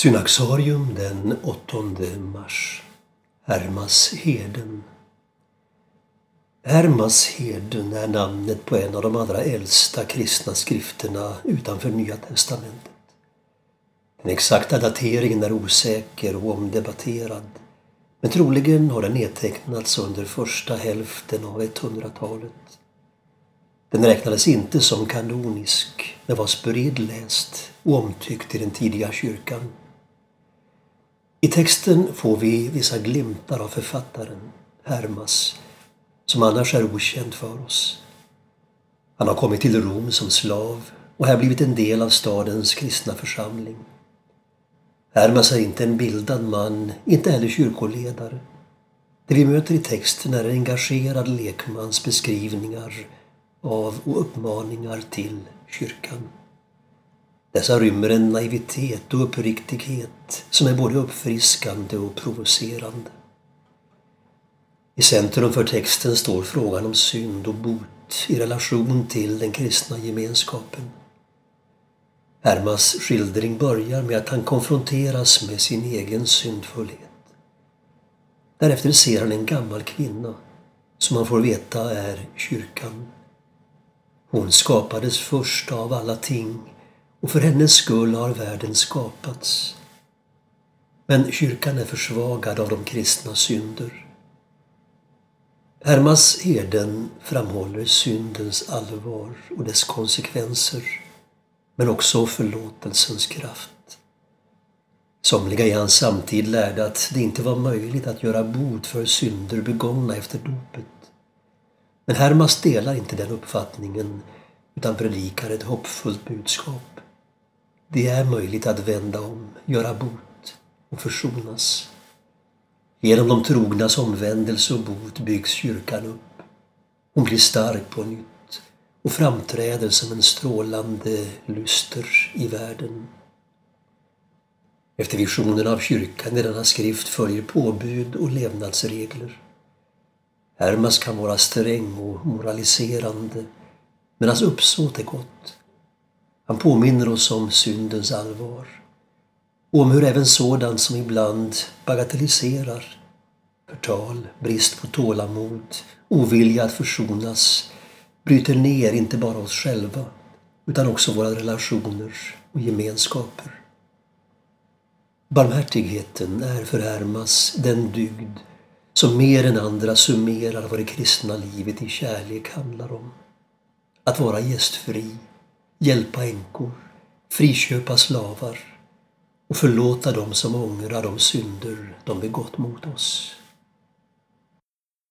Synaxarium den 8 mars. Hermas heden. Hermas heden är namnet på en av de allra äldsta kristna skrifterna utanför Nya testamentet. Den exakta dateringen är osäker och omdebatterad. Men troligen har den nedtecknats under första hälften av 100-talet. Den räknades inte som kanonisk, men var spridläst och omtyckt i den tidiga kyrkan. I texten får vi vissa glimtar av författaren, Hermas, som annars är okänd för oss. Han har kommit till Rom som slav och här blivit en del av stadens kristna församling. Hermas är inte en bildad man, inte heller kyrkoledare. Det vi möter i texten är en engagerad lekmans beskrivningar av och uppmaningar till kyrkan. Dessa rymmer en naivitet och uppriktighet som är både uppfriskande och provocerande. I centrum för texten står frågan om synd och bot i relation till den kristna gemenskapen. Hermas skildring börjar med att han konfronteras med sin egen syndfullhet. Därefter ser han en gammal kvinna som man får veta är kyrkan. Hon skapades först av alla ting och för hennes skull har världen skapats. Men kyrkan är försvagad av de kristna synder. Hermas Heden framhåller syndens allvar och dess konsekvenser, men också förlåtelsens kraft. Somliga i hans samtid lärde att det inte var möjligt att göra bot för synder begångna efter dopet. Men Hermas delar inte den uppfattningen utan predikar ett hoppfullt budskap. Det är möjligt att vända om, göra bot och försonas. Genom de trognas omvändelse och bot byggs kyrkan upp. Hon blir stark på nytt och framträder som en strålande lyster i världen. Efter visionen av kyrkan i denna skrift följer påbud och levnadsregler. Hermas kan vara sträng och moraliserande, men hans uppsåt är gott. Han påminner oss om syndens allvar och om hur även sådant som ibland bagatelliserar förtal, brist på tålamod, ovilja att försonas bryter ner inte bara oss själva utan också våra relationer och gemenskaper. Barmhärtigheten är för Hermas den dygd som mer än andra summerar vad det kristna livet i kärlek handlar om. Att vara gästfri, hjälpa änkor, friköpa slavar och förlåta dem som ångrar de synder de begått mot oss.